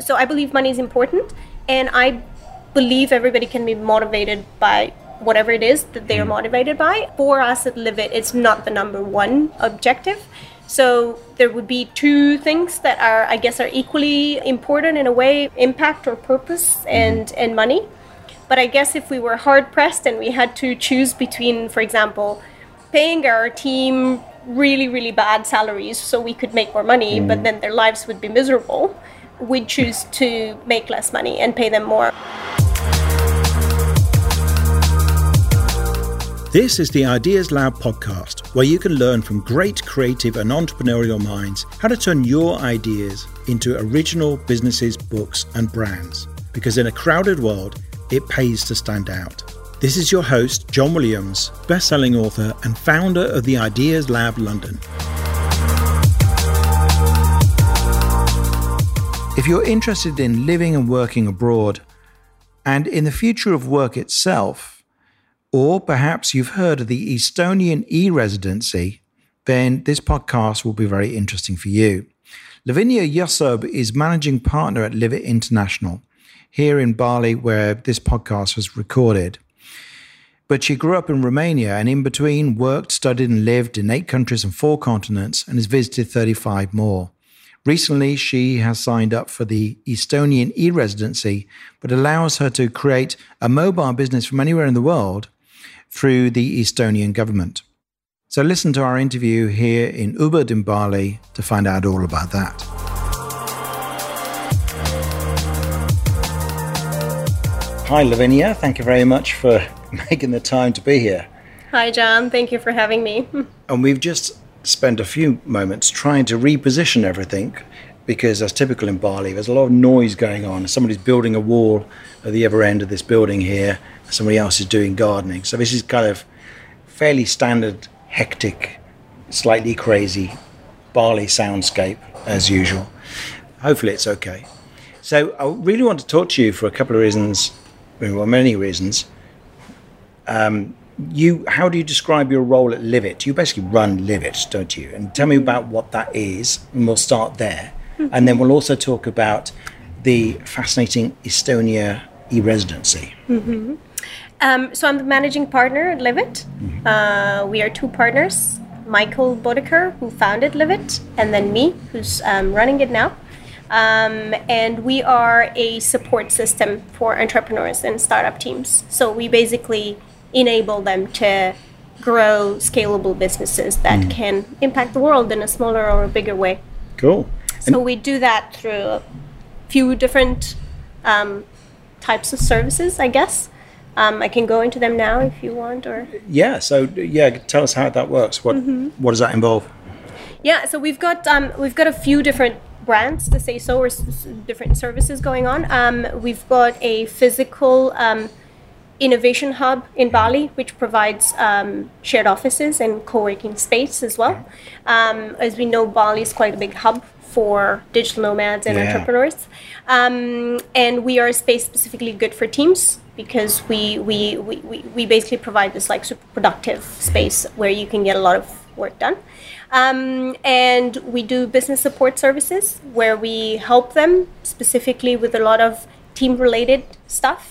So I believe money is important, and I believe everybody can be motivated by whatever it is that they are hmm. motivated by. For us at Livit, it's not the number one objective. So there would be two things that are, I guess, are equally important in a way: impact or purpose, hmm. and and money. But I guess if we were hard pressed and we had to choose between, for example, paying our team really, really bad salaries so we could make more money, but hmm. then their lives would be miserable, we'd choose to make less money and pay them more. This is the Ideas Lab podcast, where you can learn from great creative and entrepreneurial minds how to turn your ideas into original businesses, books, and brands. Because in a crowded world, it pays to stand out. This is your host, John Williams, best-selling author and founder of the Ideas Lab London. If you're interested in living and working abroad and in the future of work itself, or perhaps you've heard of the Estonian e residency, then this podcast will be very interesting for you. Lavinia Iosub is managing partner at Livit International here in Bali, where this podcast was recorded. But she grew up in Romania and in between worked, studied, and lived in eight countries and four continents and has visited 35 more. Recently, she has signed up for the Estonian e residency, but allows her to create a mobile business from anywhere in the world through the Estonian government. So listen to our interview here in Ubud in Bali to find out all about that. Hi, Lavinia. Thank you very much for making the time to be here. Hi, John. Thank you for having me. And we've just spent a few moments trying to reposition everything because, as typical in Bali, there's a lot of noise going on. Somebody's building a wall at the other end of this building here, somebody else is doing gardening. So, this is kind of fairly standard, hectic, slightly crazy Bali soundscape as usual. Hopefully, it's okay. So, I really want to talk to you for a couple of reasons, well, many reasons. Um, you, how do you describe your role at Livit? You basically run Livit, don't you? And tell me about what that is, and we'll start there. And then we'll also talk about the fascinating Estonia e residency. Um, so I'm the managing partner at Livit. Uh, we are two partners, Michael Bodekaer, who founded Livit, and then me, who's um, running it now. Um, and we are a support system for entrepreneurs and startup teams. So we basically enable them to grow scalable businesses that can impact the world in a smaller or a bigger way. Cool. So we do that through a few different um, types of services, I guess. Um, I can go into them now if you want, or Yeah. So yeah, tell us how that works. What what does that involve? yeah. So we've got um, we've got a few different brands to say so, or s- s- different services going on. Um, we've got a physical um, innovation hub in Bali, which provides um, shared offices and co-working space as well. Um, as we know, Bali is quite a big hub for digital nomads and Yeah. entrepreneurs. Um, and we are a space specifically good for teams because we, we, we, we, we basically provide this like super productive space where you can get a lot of work done. Um, and we do business support services where we help them specifically with a lot of team related stuff.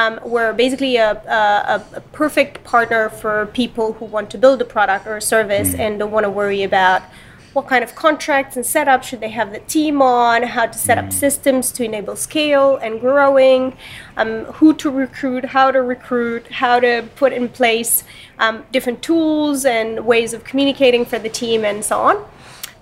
Um, we're basically a, a, a- perfect partner for people who want to build a product or a service and don't want to worry about what kind of contracts and setup should they have the team on, how to set up systems to enable scale and growing, um, who to recruit, how to recruit, how to put in place um, different tools and ways of communicating for the team and so on.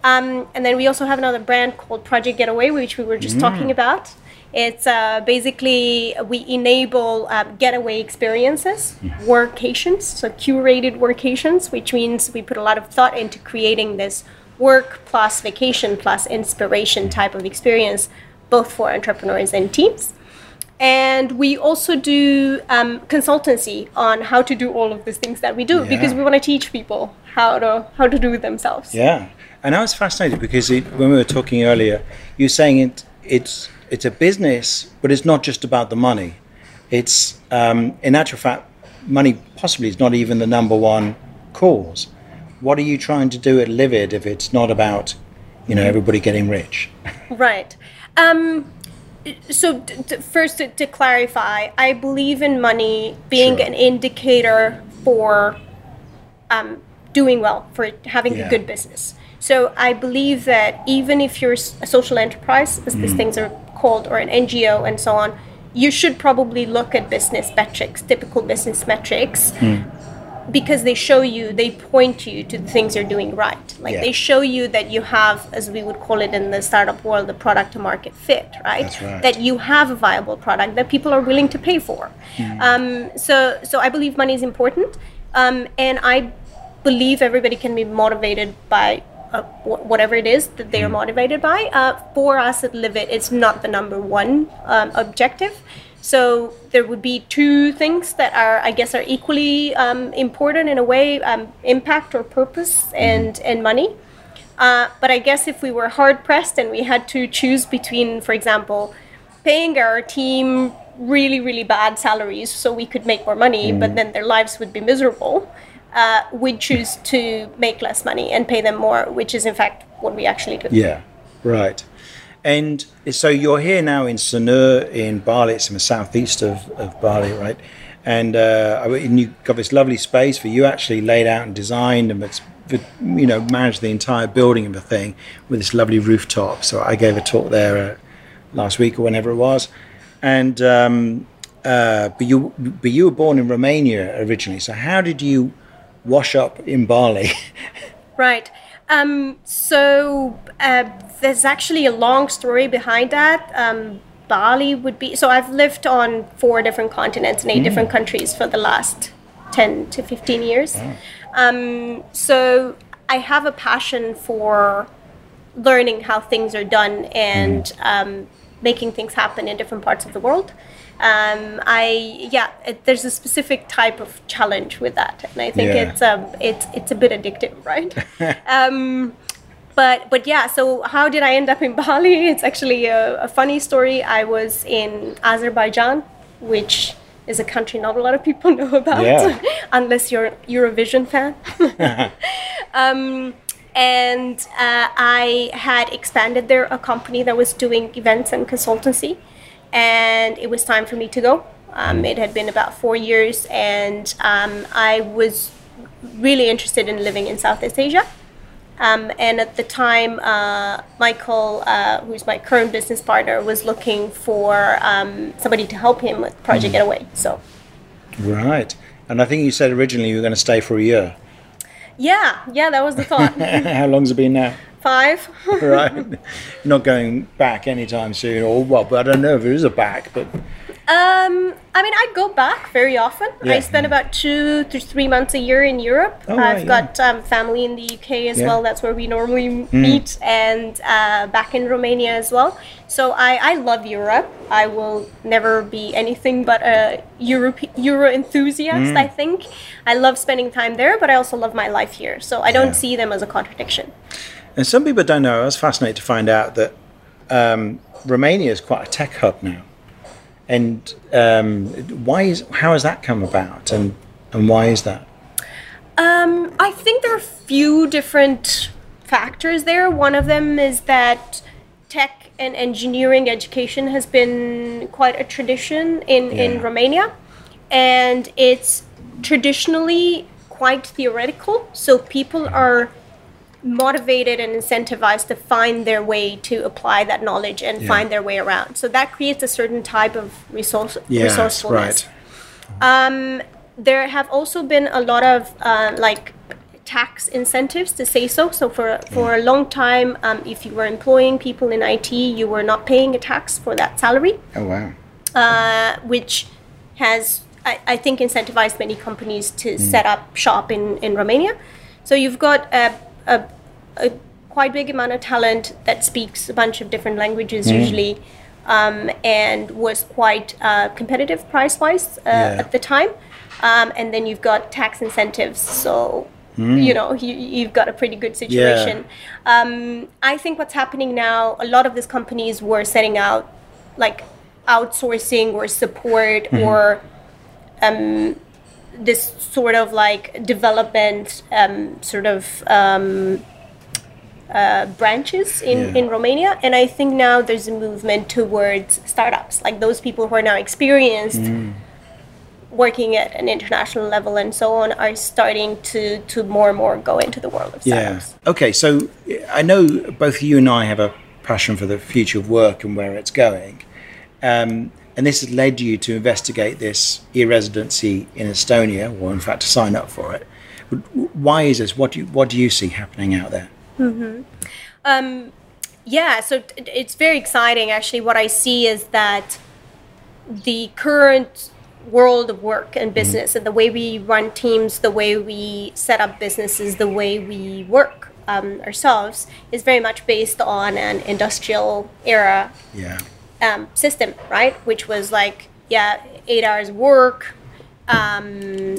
Um, and then we also have another brand called Project Getaway, which we were just talking about. It's uh, basically we enable um, getaway experiences, workations, so curated workations, which means we put a lot of thought into creating this work plus vacation plus inspiration type of experience, both for entrepreneurs and teams. And we also do um, consultancy on how to do all of these things that we do because we want to teach people how to how to do it themselves. Yeah, and I was fascinated because it, when we were talking earlier, you were saying it it's it's a business, but it's not just about the money. It's um, in actual fact, money possibly is not even the number one cause. What are you trying to do at Livit if it's not about, you know, everybody getting rich? Right. Um, so t- t- first to, to clarify, I believe in money being Sure. an indicator for um, doing well, for having Yeah. a good business. So I believe that even if you're a social enterprise, as Mm. these things are called, or an NGO and so on, you should probably look at business metrics, typical business metrics, Mm. because they show you, they point you to the things you're doing right. Like Yeah. they show you that you have, as we would call it in the startup world, the product to market fit, right? Right. That you have a viable product that people are willing to pay for. Mm. Um, so, so I believe money is important, um, and I believe everybody can be motivated by uh, whatever it is that they are motivated by. Uh, for us at Livit, it's not the number one um, objective. So there would be two things that are, I guess, are equally um, important in a way: um, impact or purpose, and and money. Uh, but I guess if we were hard pressed and we had to choose between, for example, paying our team really, really bad salaries so we could make more money, but then their lives would be miserable, uh, we'd choose to make less money and pay them more, which is in fact what we actually do. Yeah, right. And so you're here now in Sanur in Bali. It's in the southeast of, of Bali, right? And, uh, and you've got this lovely space for you actually laid out and designed and it's, you know, managed the entire building of the thing with this lovely rooftop. So I gave a talk there uh, last week or whenever it was. And, um, uh, but you, but you were born in Romania originally. So how did you wash up in Bali? Right. Um, so uh, there's actually a long story behind that. Um, Bali would be so I've lived on four different continents in eight different countries for the last 10 to 15 years. Um, so I have a passion for learning how things are done and um, making things happen in different parts of the world. Um, I yeah, it, there's a specific type of challenge with that, and I think Yeah. it's um, it's it's a bit addictive, right? um, but but yeah, so how did I end up in Bali? It's actually a, a funny story. I was in Azerbaijan, which is a country not a lot of people know about, Yeah. unless you're a Eurovision fan. um, and uh, I had expanded there a company that was doing events and consultancy, and it was time for me to go. Um, it had been about four years, and um, I was really interested in living in Southeast Asia. Um, and at the time, uh, Michael, uh, who's my current business partner, was looking for um, somebody to help him with Project Getaway. So, Right. And I think you said originally you were going to stay for a year. yeah, yeah, that was the thought. How long's it been now? Five. Right. Not going back anytime soon, or well, but I don't know if there is a back, but Um, I mean, I go back very often. Yeah. I spend about two to three months a year in Europe. Oh, right, I've yeah. got um, family in the UK as Yeah. Mm. well. That's where we normally m meet, and uh, back in Romania as well. So I, I love Europe. I will never be anything but a Euro, Euro enthusiast. Mm. I think I love spending time there, but I also love my life here. So I don't Yeah. see them as a contradiction. And some people don't know. I was fascinated to find out that um, Romania is quite a tech hub now. And um, why is how has that come about, and and why is that? Um, I think there are a few different factors there. One of them is that tech and engineering education has been quite a tradition in, in Romania, and it's traditionally quite theoretical. So people are motivated and incentivized to find their way to apply that knowledge and Yeah. find their way around. So that creates a certain type of resource Yes, resourcefulness. right. Um, there have also been a lot of uh, like tax incentives to say so. So for for a long time, um, if you were employing people in IT, you were not paying a tax for that salary, Oh wow. uh, which has I, I think incentivized many companies to set up shop in in Romania. So you've got a, a, a quite big amount of talent that speaks a bunch of different languages usually. Um, and was quite uh, competitive price wise uh, Yeah. at the time. Um, and then you've got tax incentives, so you know you, you've got a pretty good situation. Um, I think what's happening now, a lot of these companies were setting out like outsourcing or support or um, this sort of like development um, sort of um, uh, branches in, Yeah. in Romania, and I think now there's a movement towards startups, like those people who are now experienced Mm. working at an international level and so on, are starting to to more and more go into the world of Yeah. Okay, so I know both you and I have a passion for the future of work and where it's going. Um, and this has led you to investigate this e-residency in Estonia, or in fact to sign up for it. Why is this? What do you, what do you see happening out there? Um, yeah, so it's very exciting. Actually, what I see is that the current world of work and business and the way we run teams, the way we set up businesses, the way we work um, ourselves is very much based on an industrial era Yeah. Um, system, right? Which was like, yeah, eight hours work um,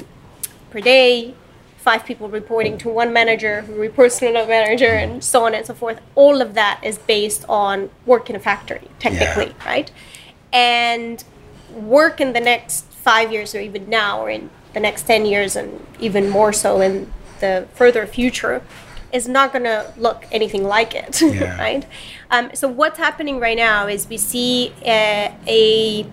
per day, five people reporting to one manager who reports to another manager, and so on and so forth. All of that is based on work in a factory, technically, right? And work in the next five years, or even now, or in the next 10 years, and even more so in the further future, is not going to look anything like it, Yeah. right? Um, so what's happening right now is we see uh, a,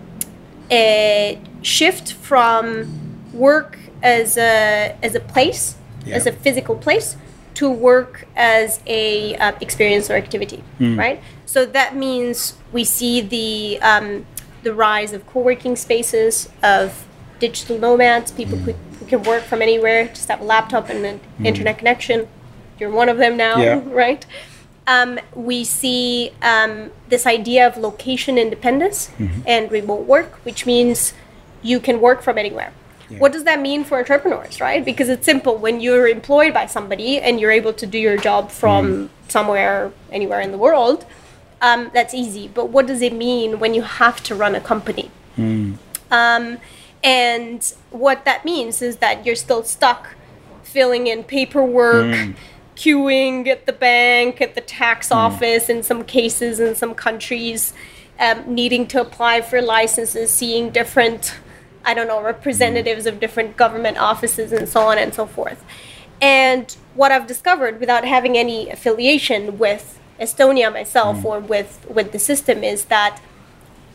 a shift from work as a as a place, Yeah. as a physical place, to work as a uh, experience or activity, right? So that means we see the um, the rise of co-working spaces, of digital nomads, people who, who can work from anywhere, just have a laptop and an internet connection. You're one of them now, Yeah. right? Um, we see um, this idea of location independence and remote work, which means you can work from anywhere. What does that mean for entrepreneurs, right? Because it's simple. When you're employed by somebody and you're able to do your job from somewhere, anywhere in the world, um, that's easy. But what does it mean when you have to run a company? Um, and what that means is that you're still stuck filling in paperwork, queuing at the bank, at the tax office, in some cases, in some countries, um, needing to apply for licenses, seeing different, I don't know, representatives of different government offices, and so on and so forth. And what I've discovered without having any affiliation with Estonia myself or with, with the system is that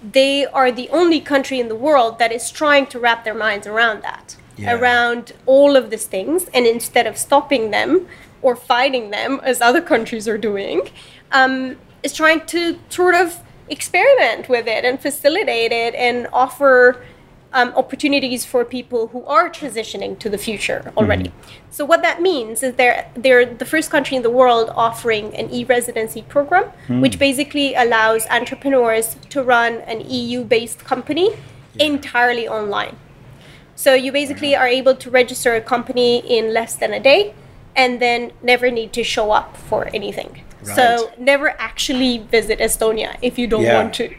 they are the only country in the world that is trying to wrap their minds around that, Yeah. around all of these things. And instead of stopping them or fighting them, as other countries are doing, um, is trying to sort of experiment with it and facilitate it and offer um, opportunities for people who are transitioning to the future already. So what that means is they're they're the first country in the world offering an e-residency program, which basically allows entrepreneurs to run an EU-based company entirely online. So you basically are able to register a company in less than a day and then never need to show up for anything. So never actually visit Estonia if you don't Yeah. want to.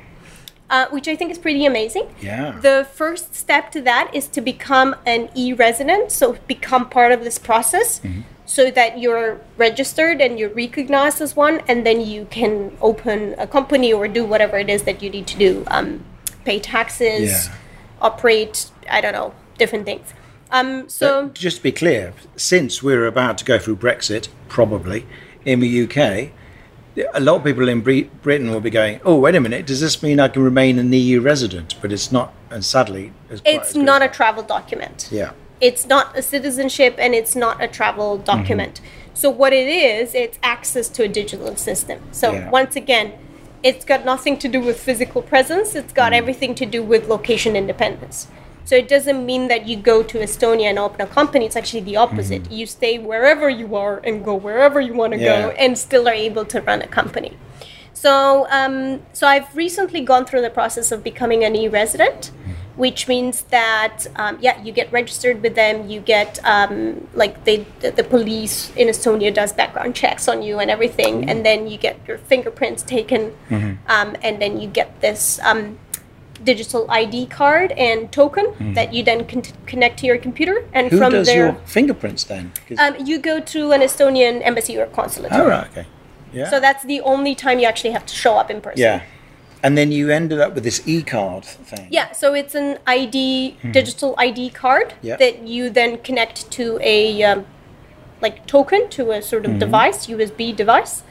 Uh, which I think is pretty amazing. Yeah. The first step to that is to become an e-resident, so become part of this process, so that you're registered and you're recognized as one, and then you can open a company or do whatever it is that you need to do, um, pay taxes, Yeah. operate, I don't know, different things. Um, so But just to be clear, since we're about to go through Brexit, probably in the UK, a lot of people in Britain will be going, "Oh, wait a minute, does this mean I can remain an EU resident?" But it's not, and sadly, it's, it's not a travel document. Yeah. it's not a citizenship and it's not a travel mm-hmm. document. So what it is, it's access to a digital system. So Yeah. once again, it's got nothing to do with physical presence. It's got mm. everything to do with location independence. So it doesn't mean that you go to Estonia and open a company. It's actually the opposite. You stay wherever you are and go wherever you want to Yeah. go, and still are able to run a company. So, um, so I've recently gone through the process of becoming an e-resident, which means that um, yeah, you get registered with them. You get um, like they, the, the police in Estonia does background checks on you and everything, and then you get your fingerprints taken, um, and then you get this um, digital ID card and token that you then con- connect to your computer, and Who from does there, your fingerprints then? um, you go to an Estonian embassy or consulate. oh, right, okay. Yeah. So that's the only time you actually have to show up in person. yeah. And then you ended up with this e-card thing. Yeah, so it's an ID, digital ID card Yeah. that you then connect to a um, like token to a sort of device, USB device,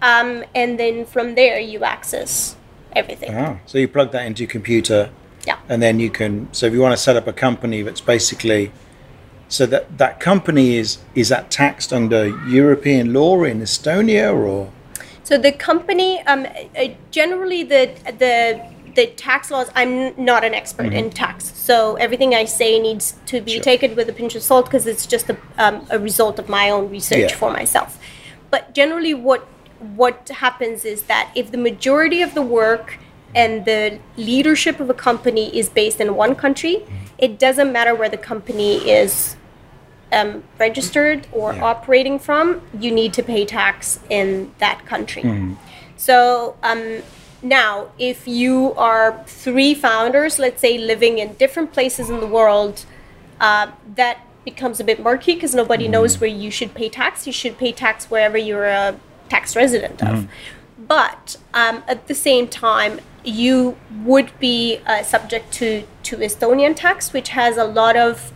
um, and then from there you access everything. Oh, so you plug that into your computer, Yeah. and then you can. So if you want to set up a company that's basically, so that that company is is that taxed under European law in Estonia or So the company, um, uh, generally the the the tax laws. I'm not an expert in tax, so everything I say needs to be Mm-hmm. Sure. taken with a pinch of salt because it's just a, um, a result of my own research Yeah. for myself. But generally, what what happens is that if the majority of the work and the leadership of a company is based in one country, Mm-hmm. it doesn't matter where the company is um, registered or Yeah. operating from, you need to pay tax in that country. Mm-hmm. So um, now, if you are three founders, let's say living in different places in the world, uh, that becomes a bit murky because nobody knows where you should pay tax. You should pay tax wherever you're a tax resident of. But um, at the same time, you would be uh, subject to, to Estonian tax, which has a lot of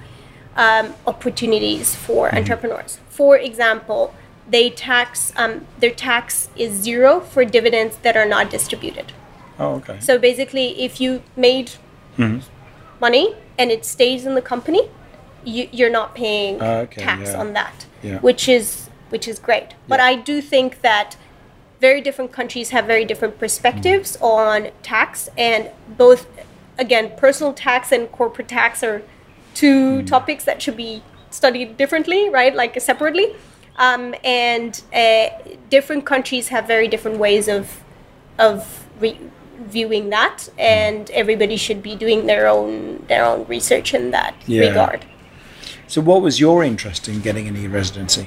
um, opportunities for entrepreneurs. For example, they tax um, their tax is zero for dividends that are not distributed. oh okay So basically, if you made money and it stays in the company, you, you're not paying Ah, okay, tax yeah. on that, Yeah. which is which is great. But I do think that very different countries have very different perspectives Mm. on tax, and both again, personal tax and corporate tax are two Mm. topics that should be studied differently, right? Like separately. Um, and uh, different countries have very different ways of of re- viewing that, and everybody should be doing their own their own research in that Yeah. regard. so what was your interest in getting an e-residency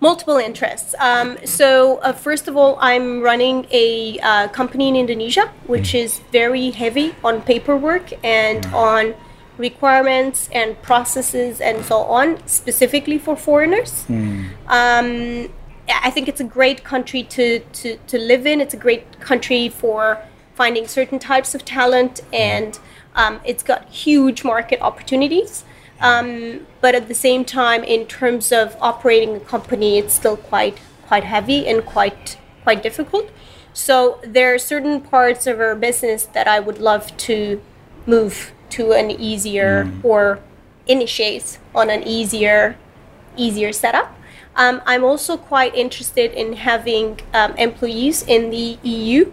Multiple interests. Um, so uh, first of all, I'm running a uh, company in Indonesia, which is very heavy on paperwork and on requirements and processes and so on, specifically for foreigners. Um, I think it's a great country to, to, to live in. It's a great country for finding certain types of talent, and um, it's got huge market opportunities. Um, but at the same time, in terms of operating a company, it's still quite quite heavy and quite quite difficult. So there are certain parts of our business that I would love to move to an easier or initiate on an easier easier setup. Um, I'm also quite interested in having um, employees in the EU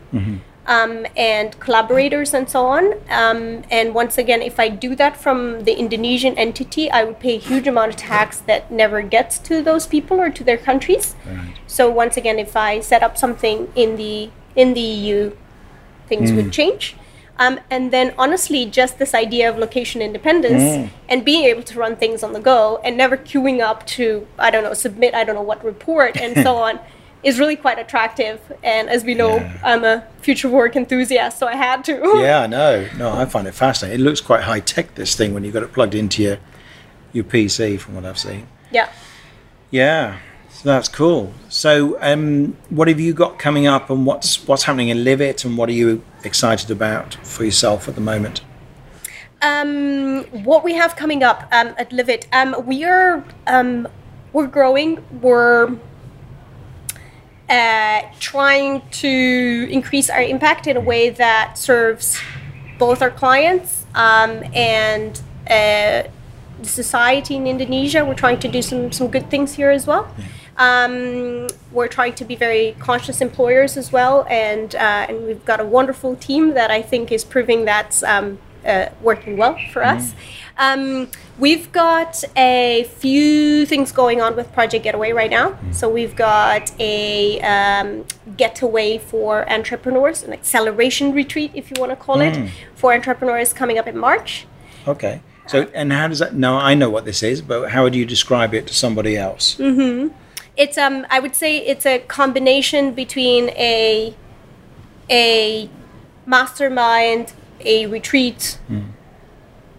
um, and collaborators and so on. Um, and once again, if I do that from the Indonesian entity, I would pay a huge amount of tax that never gets to those people or to their countries. right So once again, if I set up something in the in the EU, things would change. Um, and then honestly, just this idea of location independence and being able to run things on the go and never queuing up to I don't know submit I don't know what report and so on is really quite attractive. And as we know, Yeah. I'm a future work enthusiast, so I had to. yeah I know. no i find it fascinating it looks quite high tech this thing when you've got it plugged into your your pc from what i've seen yeah. Yeah, so that's cool. So, um, what have you got coming up, and what's what's happening in Livit, and what are you excited about for yourself at the moment? Um, what we have coming up um, at Livit, um, we are um, we're growing. We're uh, trying to increase our impact in a way that serves both our clients um, and uh, the society in Indonesia. We're trying to do some some good things here as well. Um, we're trying to be very conscious employers as well, and uh, and we've got a wonderful team that I think is proving that's um, uh, working well for us. Um, we've got a few things going on with Project Getaway right now. So we've got a um, getaway for entrepreneurs, an acceleration retreat, if you want to call it, for entrepreneurs coming up in March. Okay. So, and how does that? No, I know what this is, but how would you describe it to somebody else? it's um I would say it's a combination between a a mastermind, a retreat,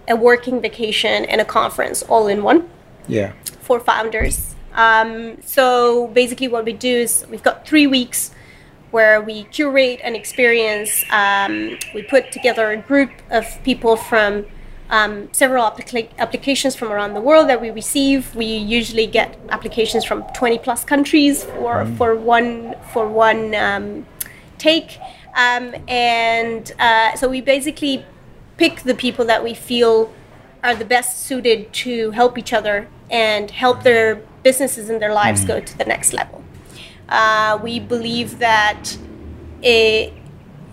a working vacation, and a conference all in one Yeah. for founders. Um, so basically, what we do is we've got three weeks where we curate an experience. Um, we put together a group of people from um, several applica- applications from around the world that we receive. We usually get applications from 20 plus countries for, for one for one um, take, um, and uh, so we basically pick the people that we feel are the best suited to help each other and help their businesses and their lives go to the next level. Uh, we believe that it,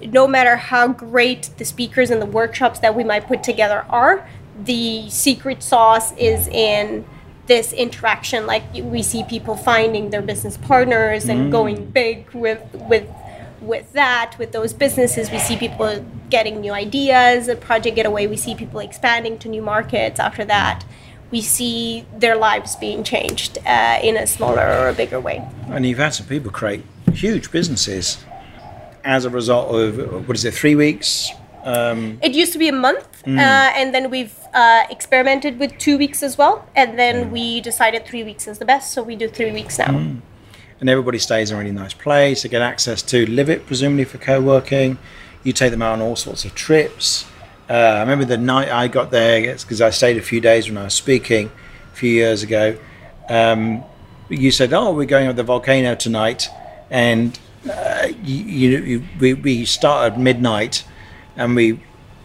no matter how great the speakers and the workshops that we might put together are, the secret sauce is in this interaction. Like we see people finding their business partners and going big with with with that with those businesses. We see people getting new ideas. At Project Getaway, we see people expanding to new markets. After that, we see their lives being changed uh, in a smaller or a bigger way. And you've had some people create huge businesses as a result of what is it, three weeks? Um, It used to be a month, uh, and then we've uh, experimented with two weeks as well, and then we decided three weeks is the best, so we do three weeks now. And everybody stays in a really nice place. They get access to Livit, presumably for co-working. You take them out on all sorts of trips. Uh, I remember the night I got there because I stayed a few days when I was speaking a few years ago. Um, you said, "Oh, we're going up the volcano tonight," and uh, you, you, we, we start at midnight, and we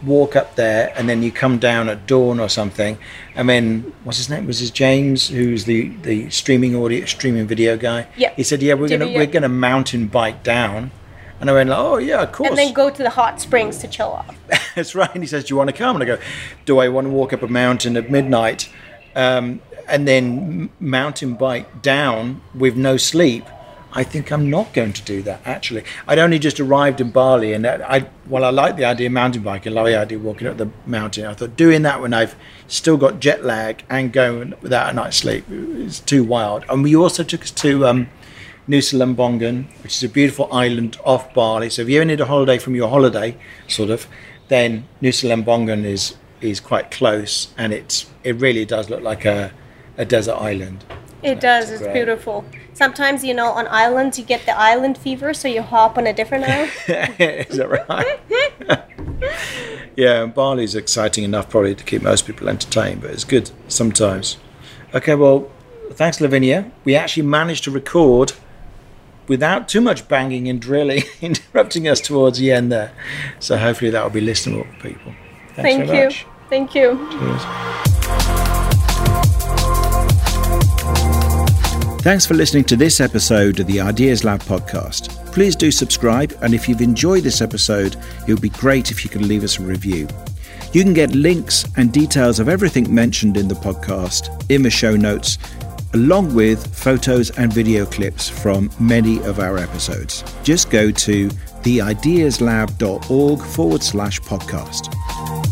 walk up there, and then you come down at dawn or something, and then what's his name? Was his James, who's the the streaming audio, streaming video guy? Yeah. He said, "Yeah, we're gonna yeah. we're gonna mountain bike down," and I went, like, "Oh yeah, of course." And then go to the hot springs to chill off. That's right. And he says, "Do you want to come?" And I go, "Do I want to walk up a mountain at midnight, um, and then mountain bike down with no sleep?" I think I'm not going to do that. Actually, I'd only just arrived in Bali, and I, while I like the idea of mountain biking, I like the idea of walking up the mountain. I thought doing that when I've still got jet lag and going without a night's sleep is too wild. And we also took us to. Um, Nusa Lembongan, which is a beautiful island off Bali. So if you ever need a holiday from your holiday, sort of, then Nusa Lembongan is is quite close, and it's it really does look like a a desert island. It does. It's beautiful. Sometimes, you know, on islands you get the island fever, so you hop on a different island. is that right? yeah, and Bali's exciting enough probably to keep most people entertained, but it's good sometimes. Okay, well, thanks, Lavinia. We actually managed to record without too much banging and drilling, interrupting us towards the end there. So hopefully that will be listenable for people. Thanks Thank you. much. Thank you. Cheers. Thanks for listening to this episode of the Ideas Lab podcast. Please do subscribe, and if you've enjoyed this episode, it would be great if you could leave us a review. You can get links and details of everything mentioned in the podcast in the show notes, along with photos and video clips from many of our episodes. Just go to theideaslab.org forward slash podcast.